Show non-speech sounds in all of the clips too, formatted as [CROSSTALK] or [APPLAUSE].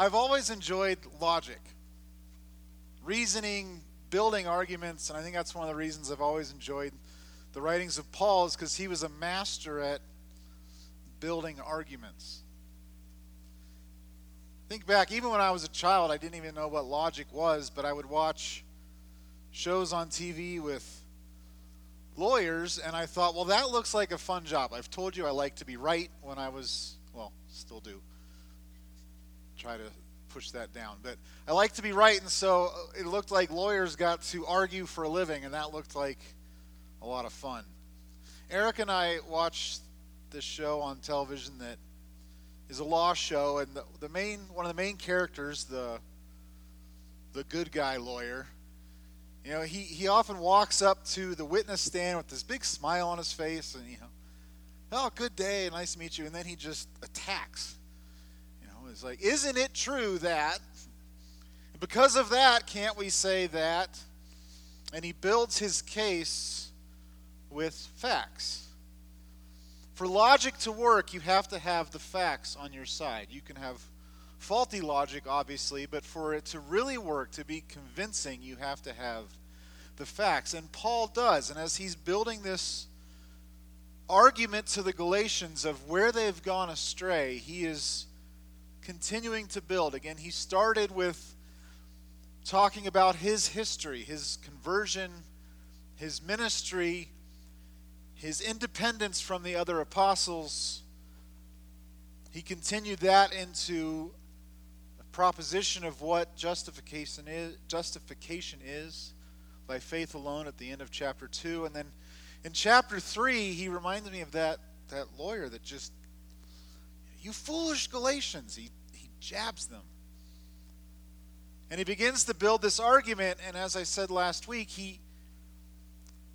I've always enjoyed logic, reasoning, building arguments, and I think that's one of the reasons I've always enjoyed the writings of Paul is because he was a master at building arguments. Think back, even when I was a child, I didn't even know what logic was, but I would watch shows on TV with lawyers, and I thought, well, that looks like a fun job. I've told you I like to be right when I was, well, still do. Try to push that down. But I like to be right, and so uh, it looked like lawyers got to argue for a living, and that looked like a lot of fun. Eric and I watched this show on television that is a law show, and the, the main one of the main characters, the the good guy lawyer, you know, he, he often walks up to the witness stand with this big smile on his face, and you know, oh, good day, nice to meet you, and then he just attacks. It's like, isn't it true that? Because of that, can't we say that? And he builds his case with facts. For logic to work, you have to have the facts on your side. You can have faulty logic, obviously, but for it to really work, to be convincing, you have to have the facts. And Paul does. And as he's building this argument to the Galatians of where they've gone astray, he is continuing to build. Again, he started with talking about his history, his conversion, his ministry his independence from the other apostles, he continued that into a proposition of what justification is, justification is by faith alone at the end of chapter 2. And then in chapter 3, he reminds me of that, that lawyer that just, you foolish Galatians, he jabs them. And he begins to build this argument, and as I said last week, he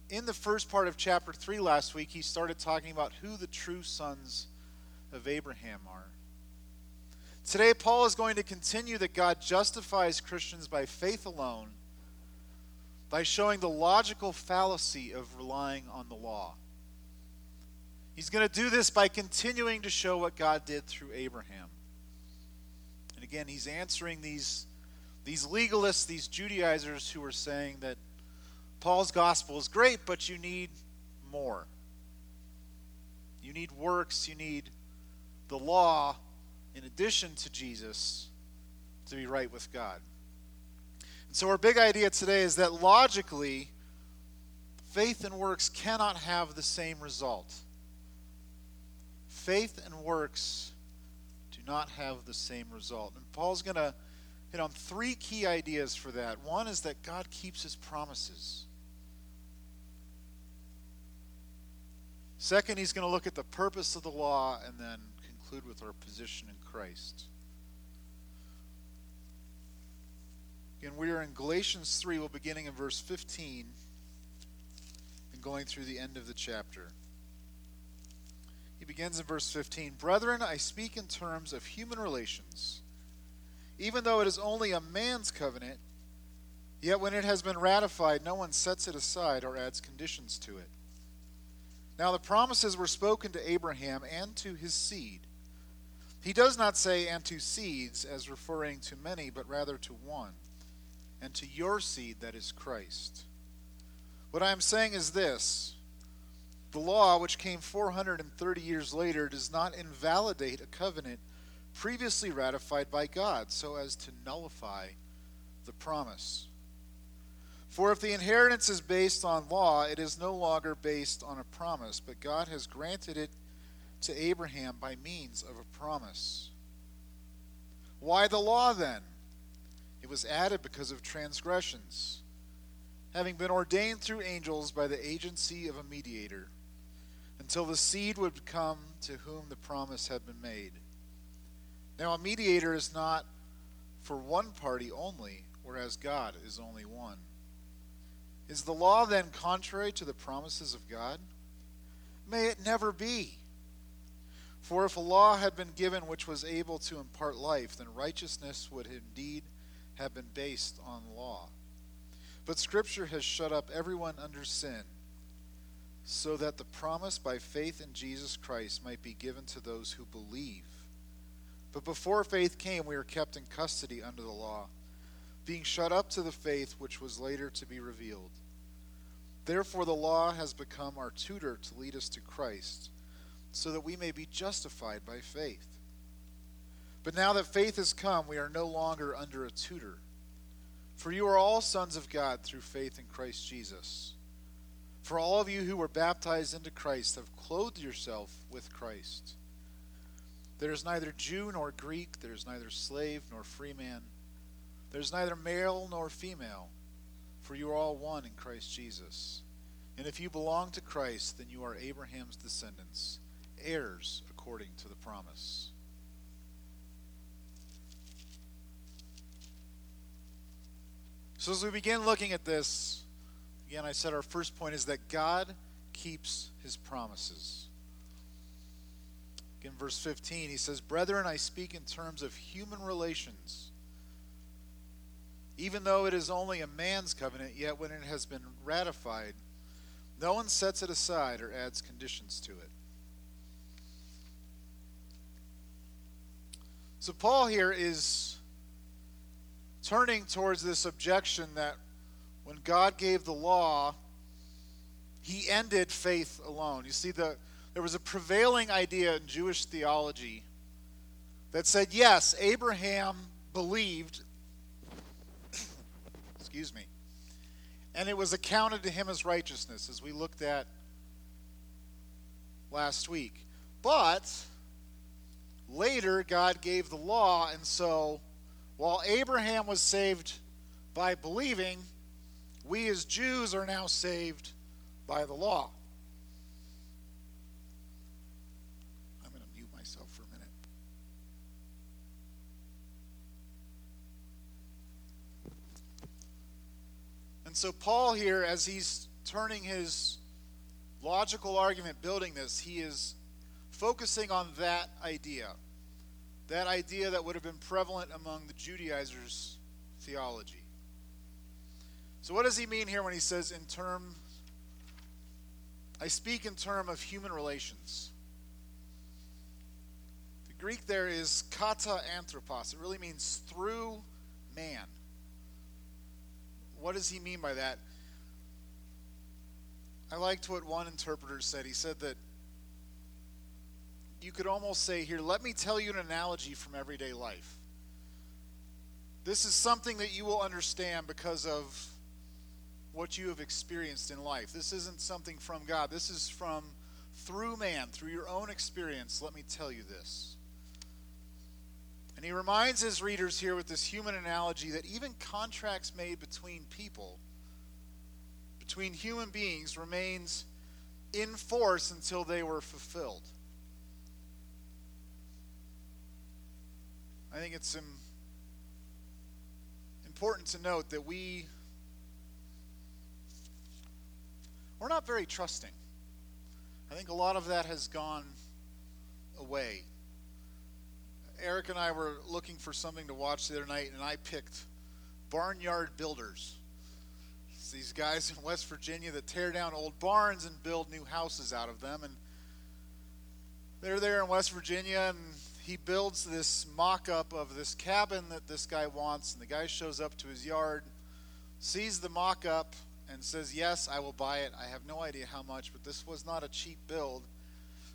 in the first part of chapter 3 last week, he started talking about who the true sons of Abraham are. Today, Paul is going to continue that God justifies Christians by faith alone by showing the logical fallacy of relying on the law. He's going to do this by continuing to show what God did through Abraham. Again, he's answering these, these legalists, these Judaizers who are saying that Paul's gospel is great, but you need more. You need works, you need the law in addition to Jesus to be right with God. And so, our big idea today is that logically, faith and works cannot have the same result. Faith and works not have the same result. And Paul's going to hit on three key ideas for that. One is that God keeps his promises. Second, he's going to look at the purpose of the law and then conclude with our position in Christ. Again, we are in Galatians 3, we'll beginning in verse 15 and going through the end of the chapter. Begins in verse 15 Brethren, I speak in terms of human relations. Even though it is only a man's covenant, yet when it has been ratified, no one sets it aside or adds conditions to it. Now the promises were spoken to Abraham and to his seed. He does not say, and to seeds, as referring to many, but rather to one, and to your seed, that is Christ. What I am saying is this the law, which came 430 years later, does not invalidate a covenant previously ratified by God so as to nullify the promise. For if the inheritance is based on law, it is no longer based on a promise, but God has granted it to Abraham by means of a promise. Why the law then? It was added because of transgressions, having been ordained through angels by the agency of a mediator, until the seed would come to whom the promise had been made. Now, a mediator is not for one party only, whereas God is only one. Is the law then contrary to the promises of God? May it never be. For if a law had been given which was able to impart life, then righteousness would indeed have been based on law. But Scripture has shut up everyone under sin, so that the promise by faith in Jesus Christ might be given to those who believe. But before faith came, we were kept in custody under the law, being shut up to the faith which was later to be revealed. Therefore, the law has become our tutor to lead us to Christ, so that we may be justified by faith. But now that faith has come, we are no longer under a tutor. For you are all sons of God through faith in Christ Jesus. For all of you who were baptized into Christ have clothed yourself with Christ. There is neither Jew nor Greek, there is neither slave nor free man, there is neither male nor female, for you are all one in Christ Jesus. And if you belong to Christ, then you are Abraham's descendants, heirs according to the promise. So, as we begin looking at this, again, I said our first point is that God keeps his promises. In verse 15, he says, Brethren, I speak in terms of human relations. Even though it is only a man's covenant, yet when it has been ratified, no one sets it aside or adds conditions to it. So, Paul here is turning towards this objection that when God gave the law, he ended faith alone. You see, the there was a prevailing idea in Jewish theology that said, yes, Abraham believed, [COUGHS] excuse me, and it was accounted to him as righteousness, as we looked at last week. But later, God gave the law, and so while Abraham was saved by believing, we as Jews are now saved by the law. I'm going to mute myself for a minute. And so, Paul here, as he's turning his logical argument, building this, he is focusing on that idea. That idea that would have been prevalent among the Judaizers' theology. So, what does he mean here when he says, in term, I speak in term of human relations? The Greek there is kata anthropos. It really means through man. What does he mean by that? I liked what one interpreter said. He said that you could almost say here, let me tell you an analogy from everyday life. This is something that you will understand because of what you have experienced in life. This isn't something from God. This is from through man, through your own experience. Let me tell you this. And he reminds his readers here with this human analogy that even contracts made between people, between human beings, remains in force until they were fulfilled. I think it's important to note that we we're not very trusting. I think a lot of that has gone away Eric and I were looking for something to watch the other night, and I picked Barnyard Builders. It's these guys in West Virginia that tear down old barns and build new houses out of them. And they're there in West Virginia, and he builds this mock up of this cabin that this guy wants. And the guy shows up to his yard, sees the mock up, and says, Yes, I will buy it. I have no idea how much, but this was not a cheap build.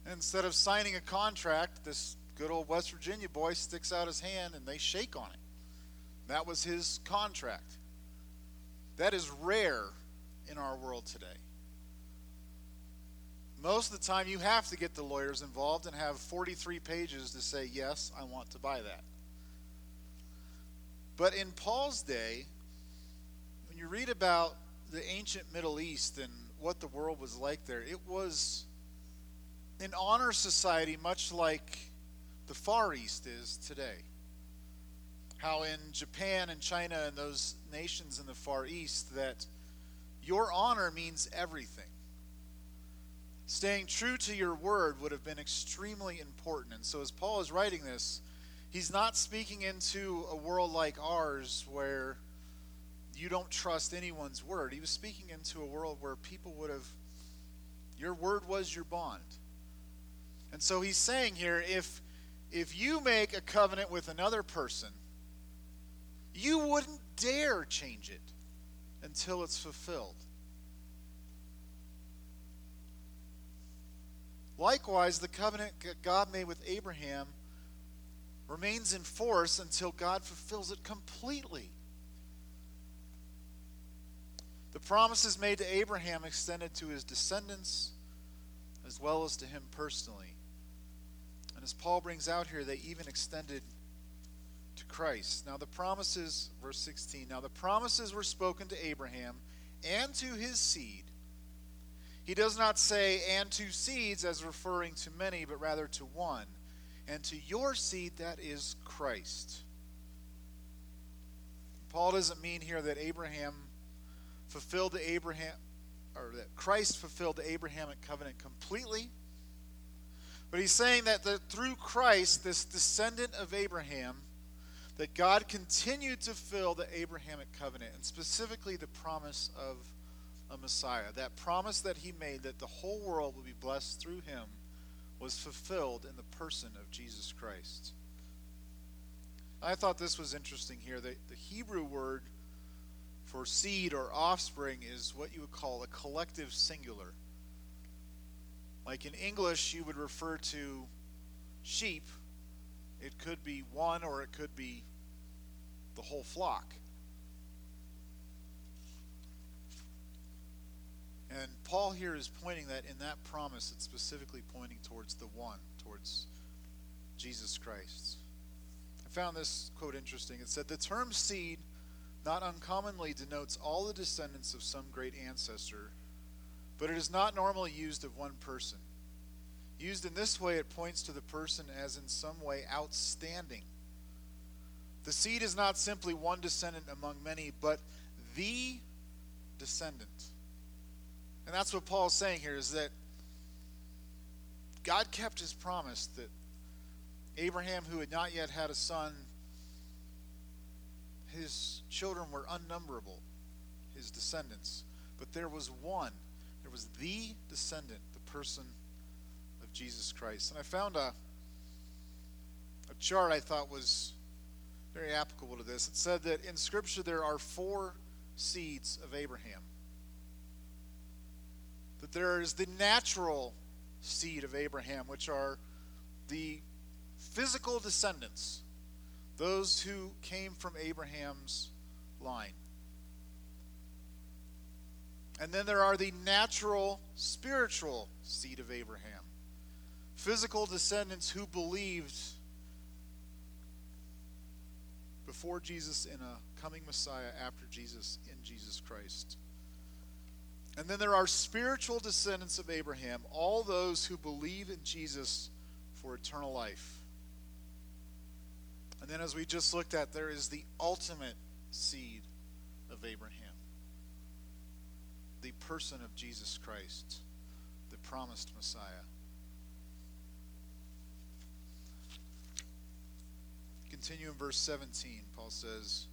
And instead of signing a contract, this good old West Virginia boy sticks out his hand and they shake on it. That was his contract. That is rare in our world today. Most of the time, you have to get the lawyers involved and have 43 pages to say, Yes, I want to buy that. But in Paul's day, when you read about the ancient Middle East and what the world was like there, it was an honor society, much like the Far East is today. How in Japan and China and those nations in the Far East that your honor means everything. Staying true to your word would have been extremely important. And so, as Paul is writing this, he's not speaking into a world like ours where you don't trust anyone's word. He was speaking into a world where people would have, your word was your bond. And so he's saying here if if you make a covenant with another person, you wouldn't dare change it until it's fulfilled. Likewise, the covenant God made with Abraham remains in force until God fulfills it completely. The promises made to Abraham extended to his descendants as well as to him personally. And as Paul brings out here, they even extended to Christ. Now, the promises, verse 16, now the promises were spoken to Abraham and to his seed. He does not say, and to seeds as referring to many, but rather to one, and to your seed that is Christ. Paul doesn't mean here that Abraham fulfilled the Abraham or that Christ fulfilled the Abrahamic covenant completely. But he's saying that the, through Christ, this descendant of Abraham, that God continued to fill the Abrahamic covenant, and specifically the promise of a Messiah. That promise that he made that the whole world would be blessed through him was fulfilled in the person of Jesus Christ. I thought this was interesting here. The, the Hebrew word for seed or offspring is what you would call a collective singular. Like in English, you would refer to sheep. It could be one or it could be the whole flock. And Paul here is pointing that in that promise, it's specifically pointing towards the one, towards Jesus Christ. I found this quote interesting. It said, The term seed not uncommonly denotes all the descendants of some great ancestor, but it is not normally used of one person. Used in this way, it points to the person as in some way outstanding. The seed is not simply one descendant among many, but the descendant. And that's what Paul's saying here is that God kept his promise that Abraham, who had not yet had a son, his children were unnumberable, his descendants. But there was one. There was the descendant, the person of Jesus Christ. And I found a, a chart I thought was very applicable to this. It said that in Scripture there are four seeds of Abraham. That there is the natural seed of Abraham, which are the physical descendants those who came from Abraham's line. And then there are the natural, spiritual seed of Abraham, physical descendants who believed before Jesus in a coming Messiah, after Jesus in Jesus Christ. And then there are spiritual descendants of Abraham, all those who believe in Jesus for eternal life. And then, as we just looked at, there is the ultimate seed of Abraham the person of Jesus Christ, the promised Messiah. Continue in verse 17. Paul says,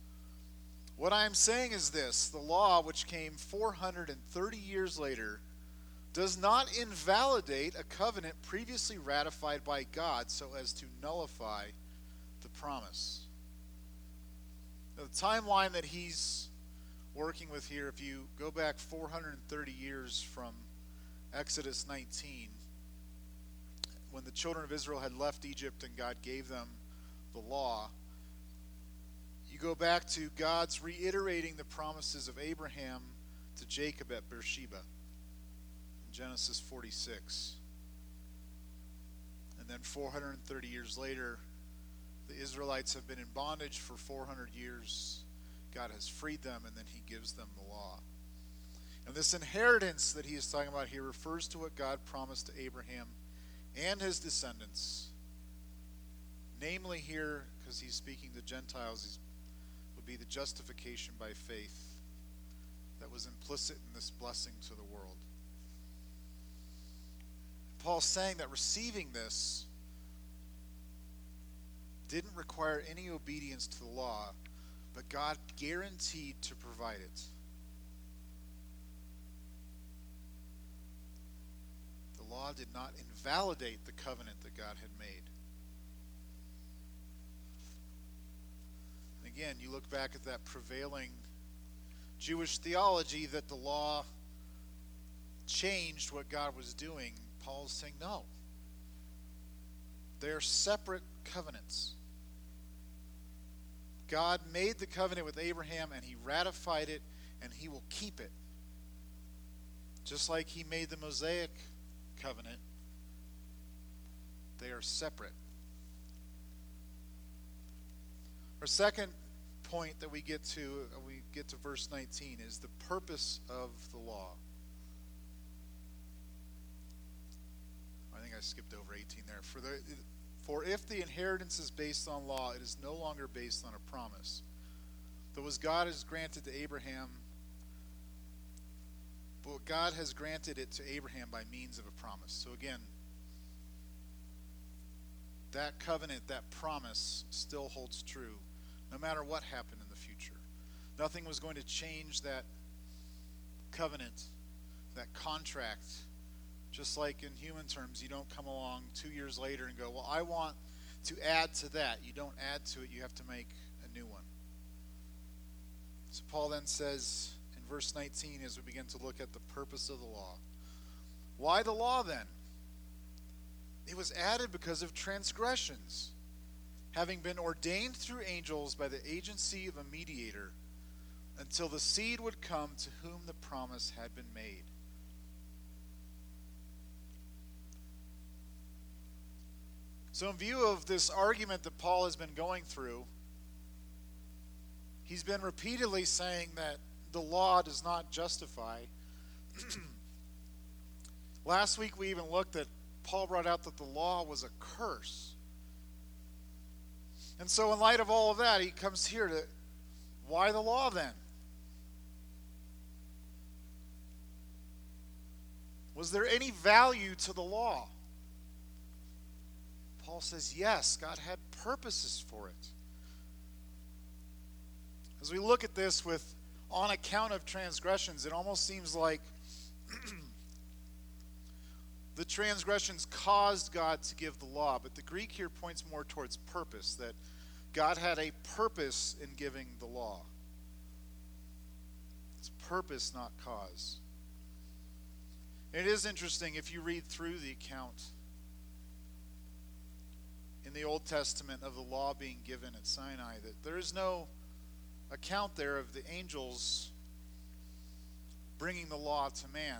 What I am saying is this the law, which came 430 years later, does not invalidate a covenant previously ratified by God so as to nullify promise. Now, the timeline that he's working with here, if you go back 430 years from Exodus 19, when the children of Israel had left Egypt and God gave them the law, you go back to God's reiterating the promises of Abraham to Jacob at Beersheba in Genesis 46. And then 430 years later, the Israelites have been in bondage for 400 years. God has freed them, and then He gives them the law. And this inheritance that He is talking about here refers to what God promised to Abraham and his descendants. Namely, here, because He's speaking to Gentiles, would be the justification by faith that was implicit in this blessing to the world. Paul's saying that receiving this didn't require any obedience to the law, but God guaranteed to provide it. The law did not invalidate the covenant that God had made. Again, you look back at that prevailing Jewish theology that the law changed what God was doing. Paul's saying, no. They're separate covenants. God made the covenant with Abraham and he ratified it and he will keep it. Just like he made the Mosaic covenant, they are separate. Our second point that we get to, uh, we get to verse 19, is the purpose of the law. I think I skipped over 18 there. For the for if the inheritance is based on law, it is no longer based on a promise. Though as God has granted to Abraham, but God has granted it to Abraham by means of a promise. So again, that covenant, that promise still holds true no matter what happened in the future. Nothing was going to change that covenant, that contract. Just like in human terms, you don't come along two years later and go, Well, I want to add to that. You don't add to it, you have to make a new one. So Paul then says in verse 19, as we begin to look at the purpose of the law, Why the law then? It was added because of transgressions having been ordained through angels by the agency of a mediator, until the seed would come to whom the promise had been made. So, in view of this argument that Paul has been going through, he's been repeatedly saying that the law does not justify. [CLEARS THROAT] Last week we even looked at, Paul brought out that the law was a curse. And so, in light of all of that, he comes here to why the law then? Was there any value to the law? Paul says, yes, God had purposes for it. As we look at this with on account of transgressions, it almost seems like [CLEARS THROAT] the transgressions caused God to give the law, but the Greek here points more towards purpose, that God had a purpose in giving the law. It's purpose, not cause. It is interesting if you read through the account in the Old Testament of the law being given at Sinai that there is no account there of the angels bringing the law to man.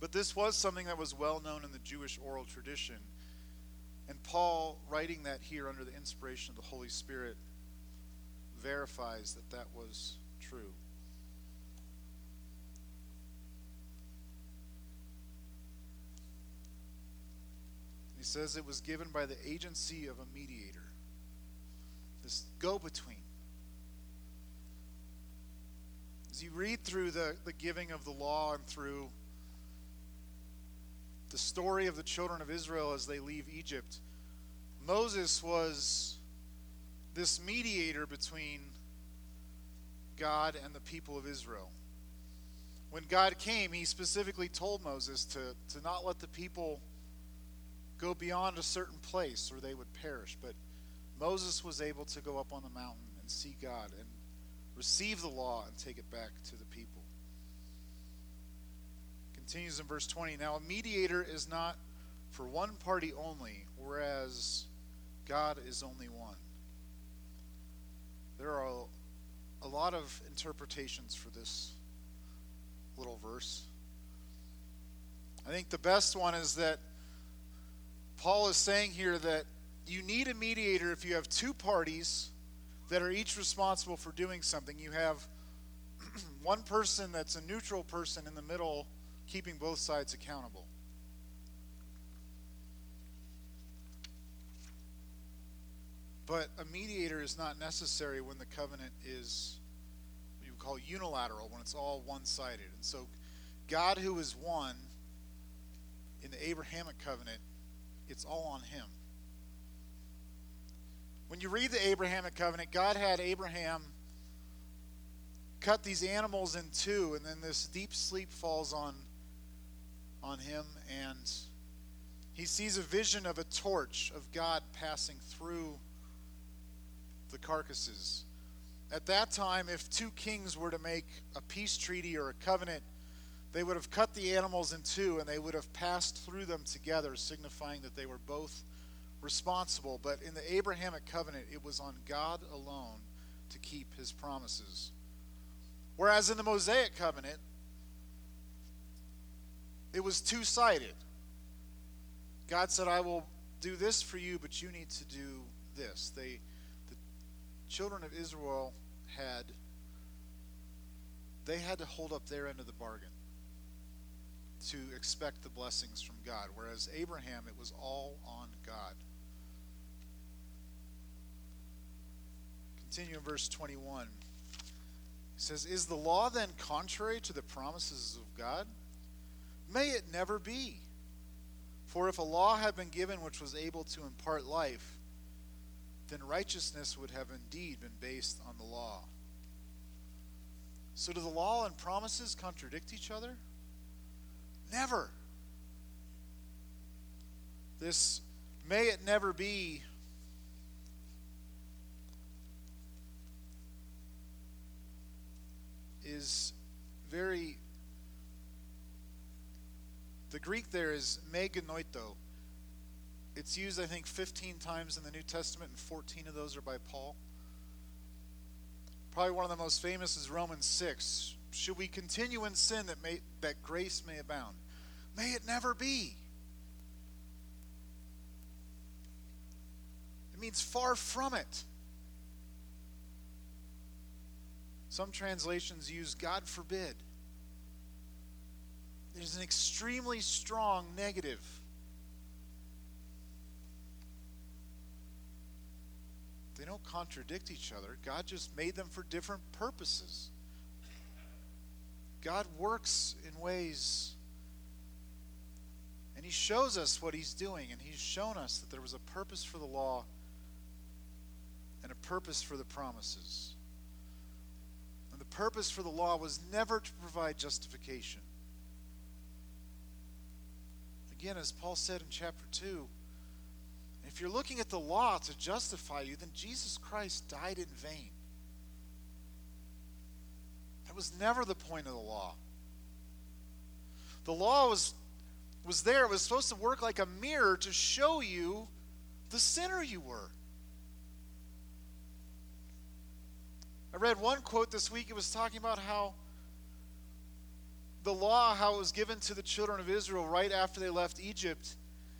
But this was something that was well known in the Jewish oral tradition. And Paul, writing that here under the inspiration of the Holy Spirit, verifies that that was true. Says it was given by the agency of a mediator, this go between. As you read through the, the giving of the law and through the story of the children of Israel as they leave Egypt, Moses was this mediator between God and the people of Israel. When God came, he specifically told Moses to, to not let the people go beyond a certain place or they would perish. But Moses was able to go up on the mountain and see God and receive the law and take it back to the people continues in verse 20 Now, a mediator is not for one party only, whereas God is only one. There are a, lot of interpretations for this little verse. I think the best one is that Paul is saying here that you need a mediator if you have two parties that are each responsible for doing something. You have [CLEARS THROAT] one person that's a neutral person in the middle keeping both sides accountable. But a mediator is not necessary when the covenant is what you would call unilateral, when it's all one sided. And so, God, who is one in the Abrahamic covenant, it's all on Him. When you read the Abrahamic covenant, God had Abraham cut these animals in two, and then this deep sleep falls on on him, and he sees a vision of a torch of God passing through the carcasses. At that time, if two kings were to make a peace treaty or a covenant, they would have cut the animals in two and they would have passed through them together, signifying that they were both responsible. But in the Abrahamic covenant, it was on God alone to keep his promises. Whereas in the Mosaic covenant, it was two sided. God said, I will do this for you, but you need to do this. They, the children of Israel had, they had to hold up their end of the bargain to expect the blessings from God, whereas Abraham, it was all on God. Continue in verse 21. He says, Is the law then contrary to the promises of God? May it never be. For if a law had been given which was able to impart life, then righteousness would have indeed been based on the law. So, do the law and promises contradict each other? Never. This may it never be is very the Greek there is me genoito. It's used, I think, 15 times in the New Testament, and 14 of those are by Paul. Probably one of the most famous is Romans 6. Should we continue in sin that, may, that grace may abound? May it never be. It means far from it. Some translations use God forbid. There's an extremely strong negative. They don't contradict each other. God just made them for different purposes. God works in ways, and He shows us what He's doing, and He's shown us that there was a purpose for the law and a purpose for the promises. And the purpose for the law was never to provide justification. Again, as Paul said in chapter 2, if you're looking at the law to justify you, then Jesus Christ died in vain. Was never the point of the law. The law was, was there, it was supposed to work like a mirror to show you the sinner you were. I read one quote this week, it was talking about how the law, how it was given to the children of Israel right after they left Egypt,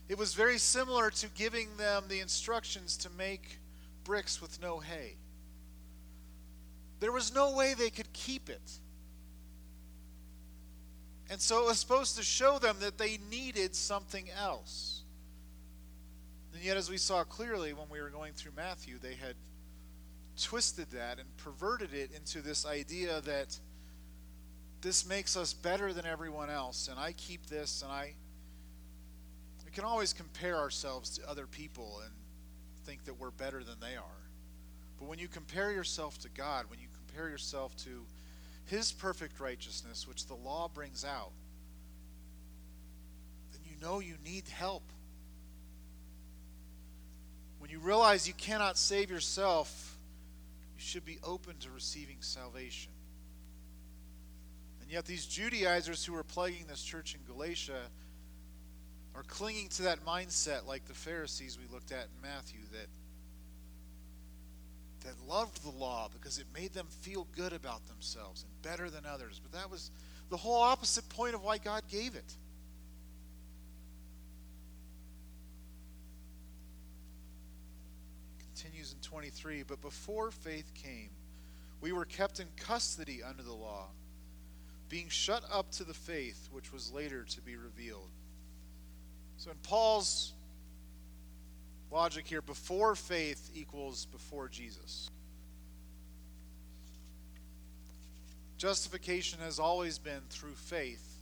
it was very similar to giving them the instructions to make bricks with no hay. There was no way they could keep it. And so it was supposed to show them that they needed something else. And yet, as we saw clearly when we were going through Matthew, they had twisted that and perverted it into this idea that this makes us better than everyone else, and I keep this, and I. We can always compare ourselves to other people and think that we're better than they are. But when you compare yourself to God, when you compare yourself to His perfect righteousness, which the law brings out, then you know you need help. When you realize you cannot save yourself, you should be open to receiving salvation. And yet, these Judaizers who are plaguing this church in Galatia are clinging to that mindset like the Pharisees we looked at in Matthew that that loved the law because it made them feel good about themselves and better than others. But that was the whole opposite point of why God gave it. Continues in 23, but before faith came, we were kept in custody under the law being shut up to the faith which was later to be revealed. So, in Paul's logic here, before faith equals before Jesus. Justification has always been through faith.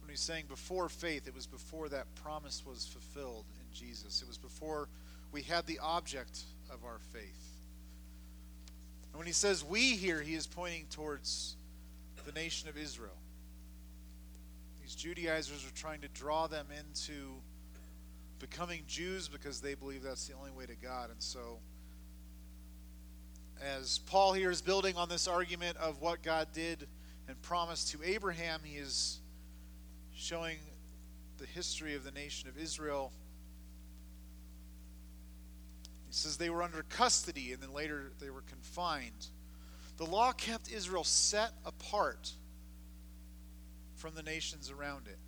When he's saying before faith, it was before that promise was fulfilled in Jesus. It was before we had the object of our faith. And when he says we here, he is pointing towards the nation of Israel. These Judaizers are trying to draw them into becoming Jews because they believe that's the only way to God. And so, as Paul here is building on this argument of what God did and promised to Abraham, he is showing the history of the nation of Israel. He says they were under custody and then later they were confined. The law kept Israel set apart from the nations around it.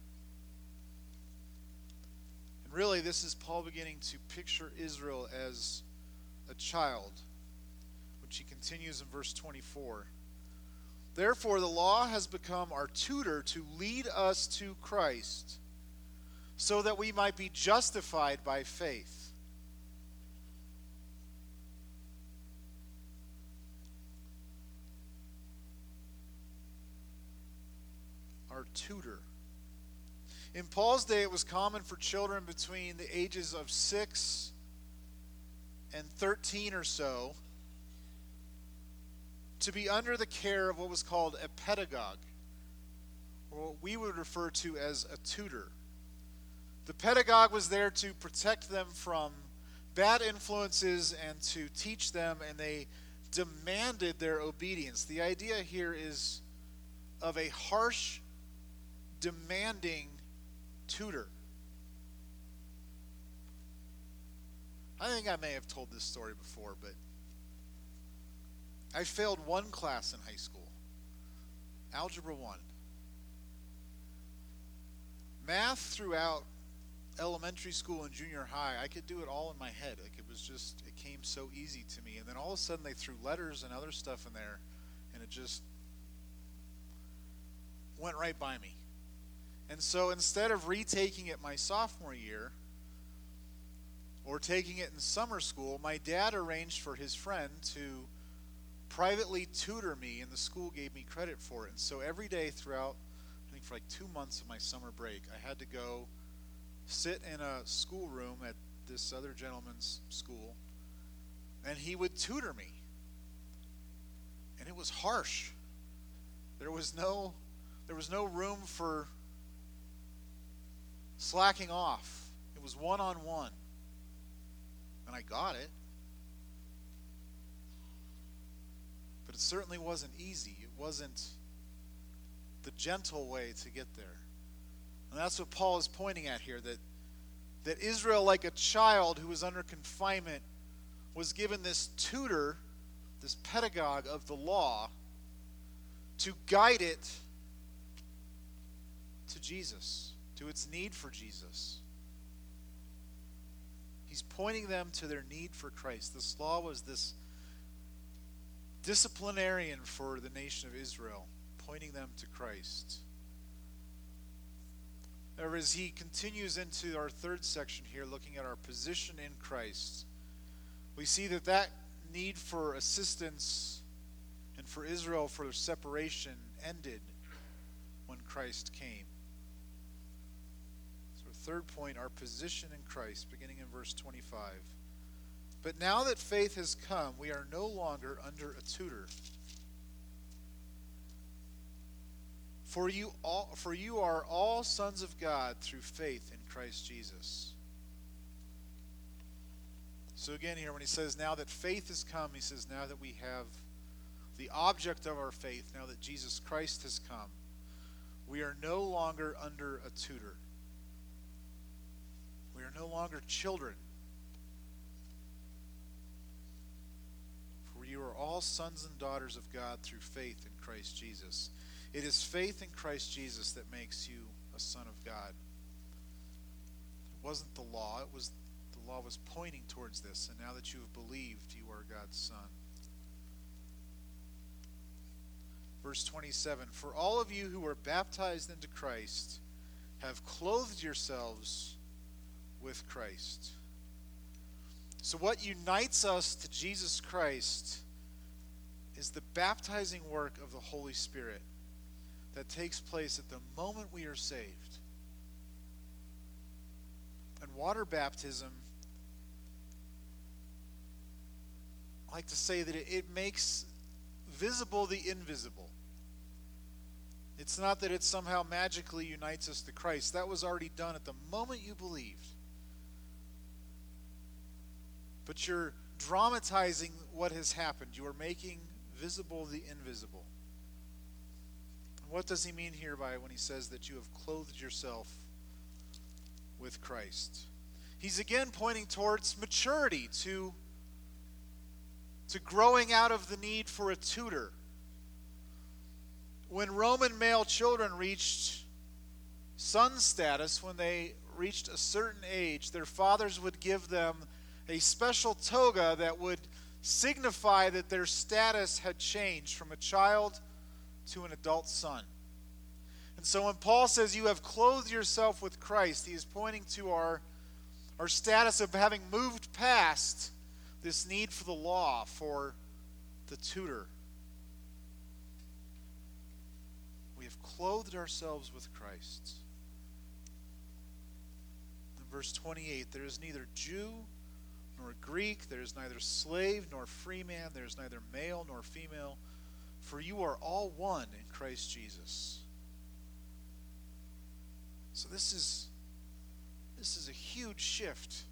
Really, this is Paul beginning to picture Israel as a child, which he continues in verse 24. Therefore, the law has become our tutor to lead us to Christ, so that we might be justified by faith. Our tutor. In Paul's day, it was common for children between the ages of 6 and 13 or so to be under the care of what was called a pedagogue, or what we would refer to as a tutor. The pedagogue was there to protect them from bad influences and to teach them, and they demanded their obedience. The idea here is of a harsh, demanding tutor. I think I may have told this story before, but I failed one class in high school Algebra 1. Math throughout elementary school and junior high, I could do it all in my head. Like it was just, it came so easy to me. And then all of a sudden they threw letters and other stuff in there, and it just went right by me. And so instead of retaking it my sophomore year or taking it in summer school, my dad arranged for his friend to privately tutor me, and the school gave me credit for it. And so every day throughout, I think for like two months of my summer break, I had to go sit in a schoolroom at this other gentleman's school, and he would tutor me. And it was harsh. There was no there was no room for slacking off. It was one on one. And I got it. But it certainly wasn't easy. It wasn't the gentle way to get there. And that's what Paul is pointing at here that, that Israel, like a child who was under confinement, was given this tutor, this pedagogue of the law, to guide it to Jesus to its need for Jesus. He's pointing them to their need for Christ. This law was this disciplinarian for the nation of Israel, pointing them to Christ. However, as he continues into our third section here, looking at our position in Christ, we see that that need for assistance and for Israel for separation ended when Christ came third point, our position in Christ, beginning in verse 25. But now that faith has come, we are no longer under a tutor. For you, all, for you are all sons of God through faith in Christ Jesus. So again, here, when he says, now that faith has come, he says, now that we have the object of our faith, now that Jesus Christ has come, we are no longer under a tutor. We are no longer children. For you are all sons and daughters of God through faith in Christ Jesus. It is faith in Christ Jesus that makes you a son of God. It wasn't the law, it was the law was pointing towards this, and now that you have believed, you are God's son. Verse 27 For all of you who are baptized into Christ have clothed yourselves with Christ. So, what unites us to Jesus Christ is the baptizing work of the Holy Spirit that takes place at the moment we are saved. And water baptism, I like to say that it, makes visible the invisible. It's not that it somehow magically unites us to Christ. That was already done at the moment you believed but you're dramatizing what has happened. You are making visible the invisible. What does he mean here by when he says that you have clothed yourself with Christ? He's again pointing towards maturity, to, to growing out of the need for a tutor. When Roman male children reached son status, when they reached a certain age, their fathers would give them a special toga that would signify that their status had changed from a child to an adult son. And so when Paul says you have clothed yourself with Christ, he is pointing to our, our status of having moved past this need for the law, for the tutor. We have clothed ourselves with Christ. In verse 28, there is neither Jew nor Greek, there is neither slave nor free man, there is neither male nor female, for you are all one in Christ Jesus. So this is this is a huge shift.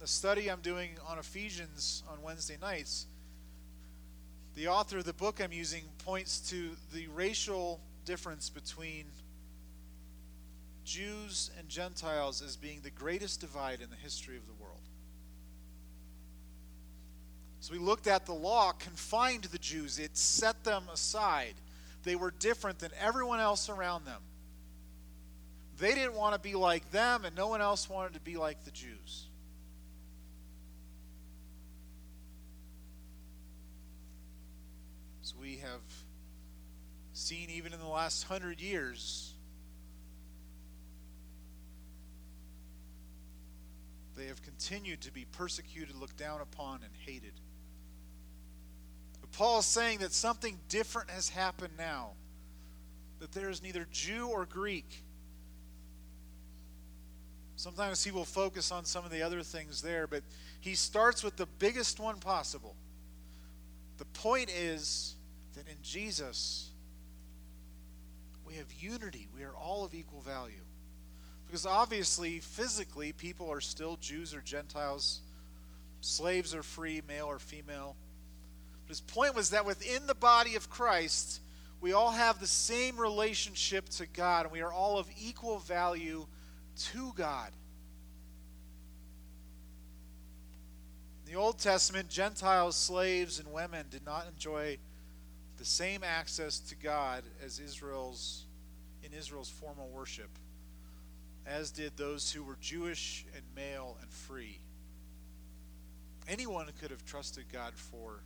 The study I'm doing on Ephesians on Wednesday nights, the author of the book I'm using points to the racial difference between Jews and Gentiles as being the greatest divide in the history of the world. So we looked at the law confined the Jews, it set them aside. They were different than everyone else around them. They didn't want to be like them, and no one else wanted to be like the Jews. So we have seen, even in the last hundred years, They have continued to be persecuted, looked down upon, and hated. But Paul is saying that something different has happened now. That there is neither Jew or Greek. Sometimes he will focus on some of the other things there, but he starts with the biggest one possible. The point is that in Jesus, we have unity. We are all of equal value. Because obviously, physically, people are still Jews or Gentiles, slaves or free, male or female. But his point was that within the body of Christ, we all have the same relationship to God, and we are all of equal value to God. In the Old Testament, Gentiles, slaves, and women did not enjoy the same access to God as Israel's in Israel's formal worship as did those who were Jewish and male and free. Anyone could have trusted God for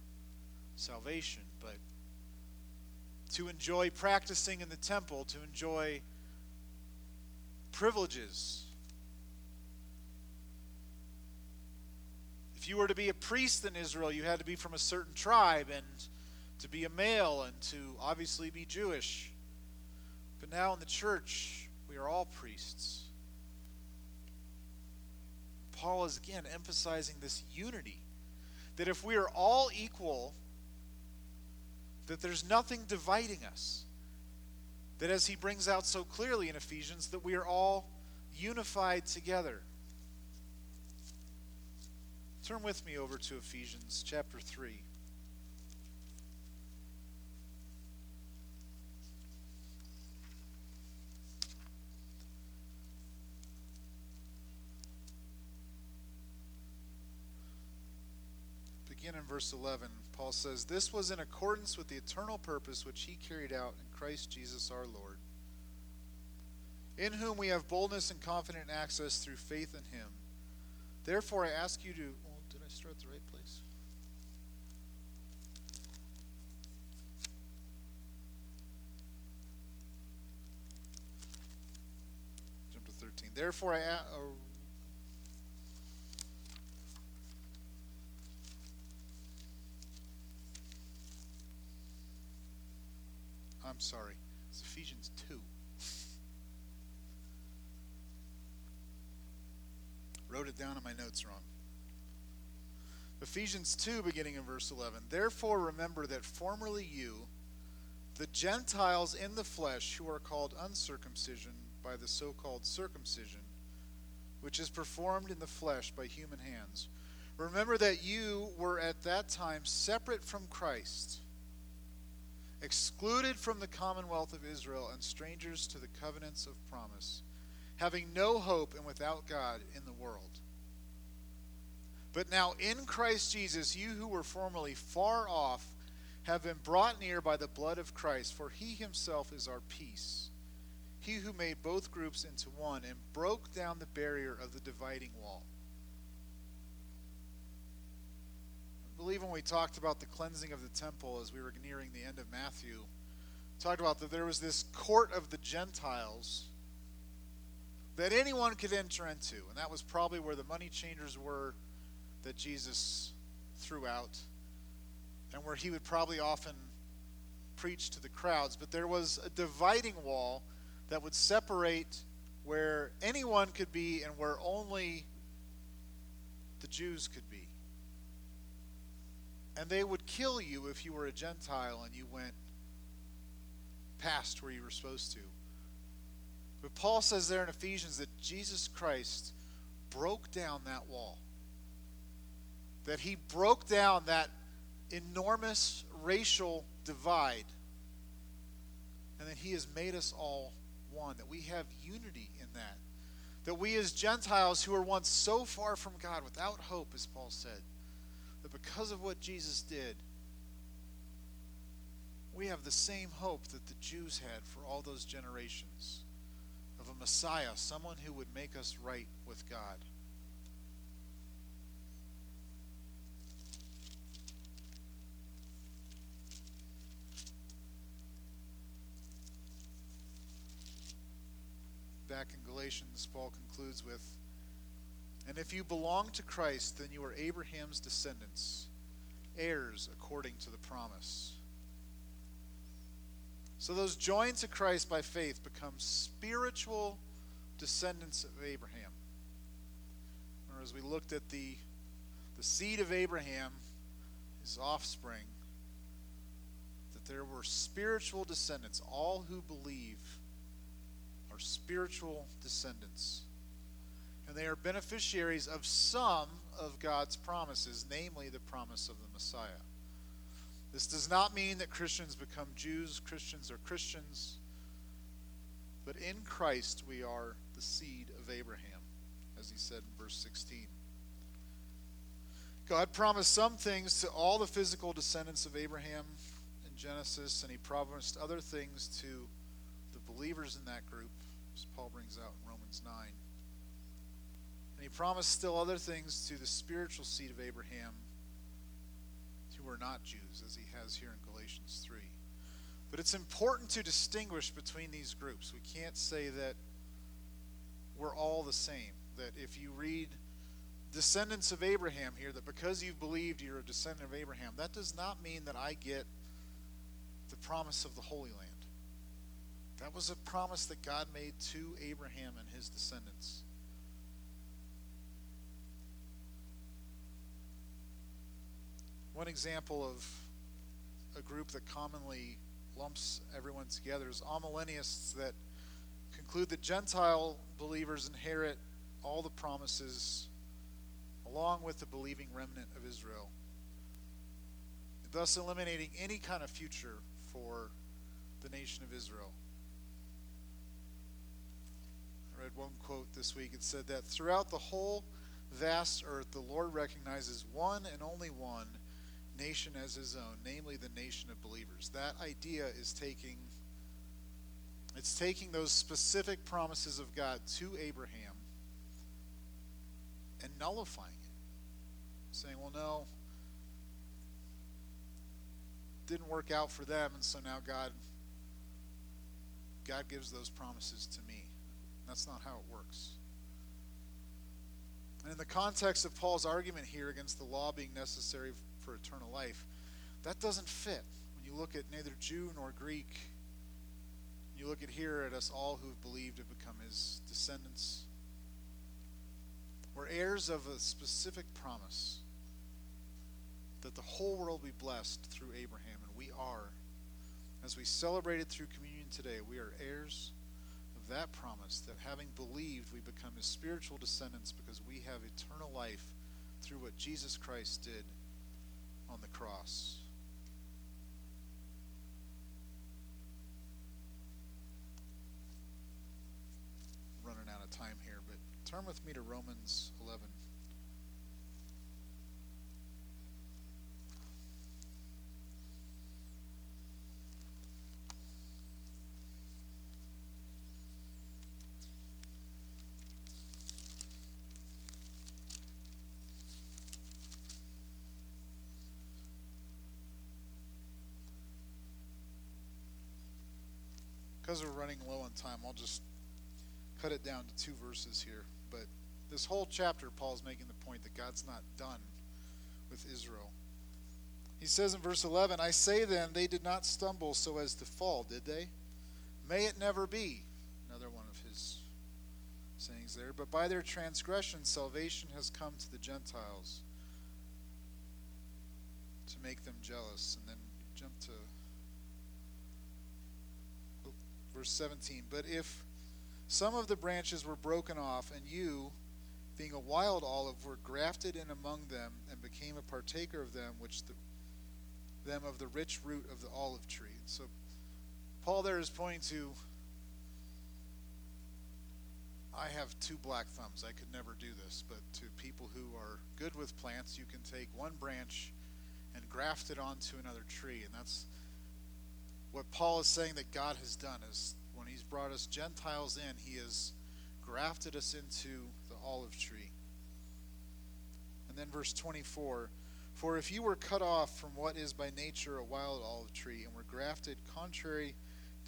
salvation, but to enjoy practicing in the temple, to enjoy privileges. If you were to be a priest in Israel, you had to be from a certain tribe and to be a male and to obviously be Jewish. But now in the church, we are all priests. Paul is again emphasizing this unity. That if we are all equal, that there's nothing dividing us. That as he brings out so clearly in Ephesians, that we are all unified together. Turn with me over to Ephesians chapter 3. Begin in verse 11. Paul says, This was in accordance with the eternal purpose which he carried out in Christ Jesus our Lord, in whom we have boldness and confident access through faith in him. Therefore, I ask you to. Well, did I start at the right place? Jump to 13. Therefore, I. Uh, I'm sorry. It's Ephesians 2. Wrote it down in my notes wrong. Ephesians 2, beginning in verse 11. Therefore, remember that formerly you, the Gentiles in the flesh, who are called uncircumcision by the so called circumcision, which is performed in the flesh by human hands. Remember that you were at that time separate from Christ, excluded from the commonwealth of Israel, and strangers to the covenants of promise, having no hope and without God in the world. But now in Christ Jesus, you who were formerly far off have been brought near by the blood of Christ, for he himself is our peace. He who made both groups into one and broke down the barrier of the dividing wall. I believe when we talked about the cleansing of the temple as we were nearing the end of Matthew, talked about that there was this court of the Gentiles that anyone could enter into, and that was probably where the money changers were that Jesus threw out, and where he would probably often preach to the crowds. But there was a dividing wall that would separate where anyone could be and where only the Jews could be. And they would kill you if you were a Gentile and you went past where you were supposed to. But Paul says there in Ephesians that Jesus Christ broke down that wall that he broke down that enormous racial divide and that he has made us all one, that we have unity in that. That we, as Gentiles who were once so far from God without hope, as Paul said, that because of what Jesus did, we have the same hope that the Jews had for all those generations of a Messiah, someone who would make us right with God. Back in Galatians, Paul concludes with And if you belong to Christ, then you are Abraham's descendants, heirs according to the promise. So those joined to Christ by faith become spiritual descendants of Abraham. Or as we looked at the, the seed of Abraham, his offspring, that there were spiritual descendants, all who believe are spiritual descendants. And they are beneficiaries of some of God's promises, namely the promise of the Messiah. This does not mean that Christians become Jews, Christians are Christians, but in Christ we are the seed of Abraham, as he said in verse 16. God promised some things to all the physical descendants of Abraham in Genesis, and he promised other things to the believers in that group as Paul brings out in Romans 9. And he promised still other things to the spiritual seed of Abraham who are not Jews, as he has here in Galatians 3. But it's important to distinguish between these groups. We can't say that we're all the same. That if you read descendants of Abraham here, that because you've believed you're a descendant of Abraham, that does not mean that I get the promise of the Holy Land. That was a promise that God made to Abraham and his descendants. One example of a group that commonly lumps everyone together is amillennialists that conclude that Gentile believers inherit all the promises along with the believing remnant of Israel, thus eliminating any kind of future for the nation of Israel. I read one quote this week. It said that throughout the whole vast earth, the Lord recognizes one and only one nation as his own, namely the nation of believers. That idea is taking it's taking those specific promises of God to Abraham and nullifying it. Saying, well, no, didn't work out for them, and so now God God gives those promises to me. That's not how it works. And in the context of Paul's argument here against the law being necessary for eternal life, that doesn't fit. When you look at neither Jew nor Greek, you look at here at us all who have believed have become his descendants. We're heirs of a specific promise that the whole world be blessed through Abraham, and we are. As we celebrated through communion today, we are heirs that promise that having believed, we become his spiritual descendants because we have eternal life through what Jesus Christ did on the cross. running out of time here, but turn with me to Romans 11. Because we're running low on time, I'll just cut it down to two verses here. But this whole chapter, Paul's making the point that God's not done with Israel. He says in verse 11, I say then, they did not stumble so as to fall, did they? May it never be. Another one of his sayings there. But by their transgression, salvation has come to the Gentiles to make them jealous. And then jump to verse 17. But if some of the branches were broken off, and you, being a wild olive, were grafted in among them, and became a partaker of them, which the, them of the rich root of the olive tree. So Paul there is pointing to I have two black thumbs. I could never do this, but to people who are good with plants, you can take one branch and graft it onto another tree, and that's what Paul is saying that God has done is when he's brought us Gentiles in, he has grafted us into the olive tree. And then verse 24 For if you were cut off from what is by nature a wild olive tree and were grafted contrary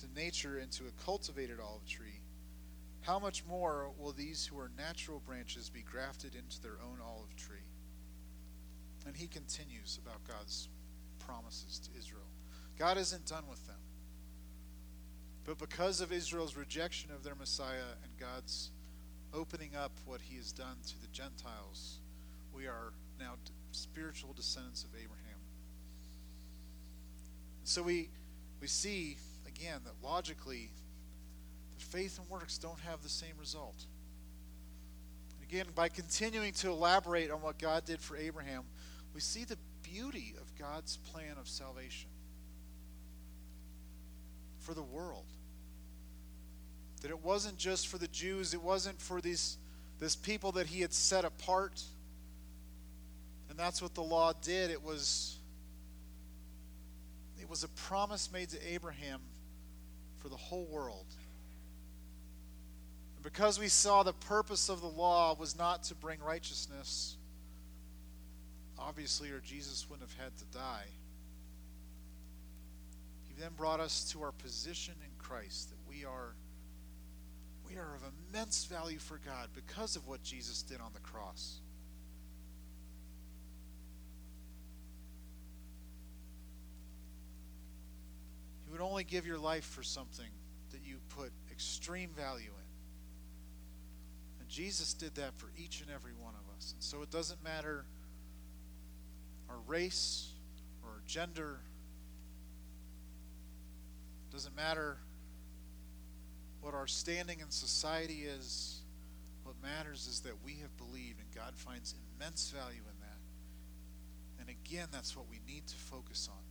to nature into a cultivated olive tree, how much more will these who are natural branches be grafted into their own olive tree? And he continues about God's promises to Israel. God isn't done with them. But because of Israel's rejection of their Messiah and God's opening up what he has done to the Gentiles, we are now spiritual descendants of Abraham. So we we see again that logically faith and works don't have the same result. Again, by continuing to elaborate on what God did for Abraham, we see the beauty of God's plan of salvation for the world. That it wasn't just for the Jews, it wasn't for these this people that he had set apart. And that's what the law did. It was it was a promise made to Abraham for the whole world. And because we saw the purpose of the law was not to bring righteousness, obviously, or Jesus wouldn't have had to die then brought us to our position in Christ that we are we are of immense value for God because of what Jesus did on the cross. You would only give your life for something that you put extreme value in. And Jesus did that for each and every one of us. And so it doesn't matter our race or our gender doesn't matter what our standing in society is. What matters is that we have believed, and God finds immense value in that. And again, that's what we need to focus on.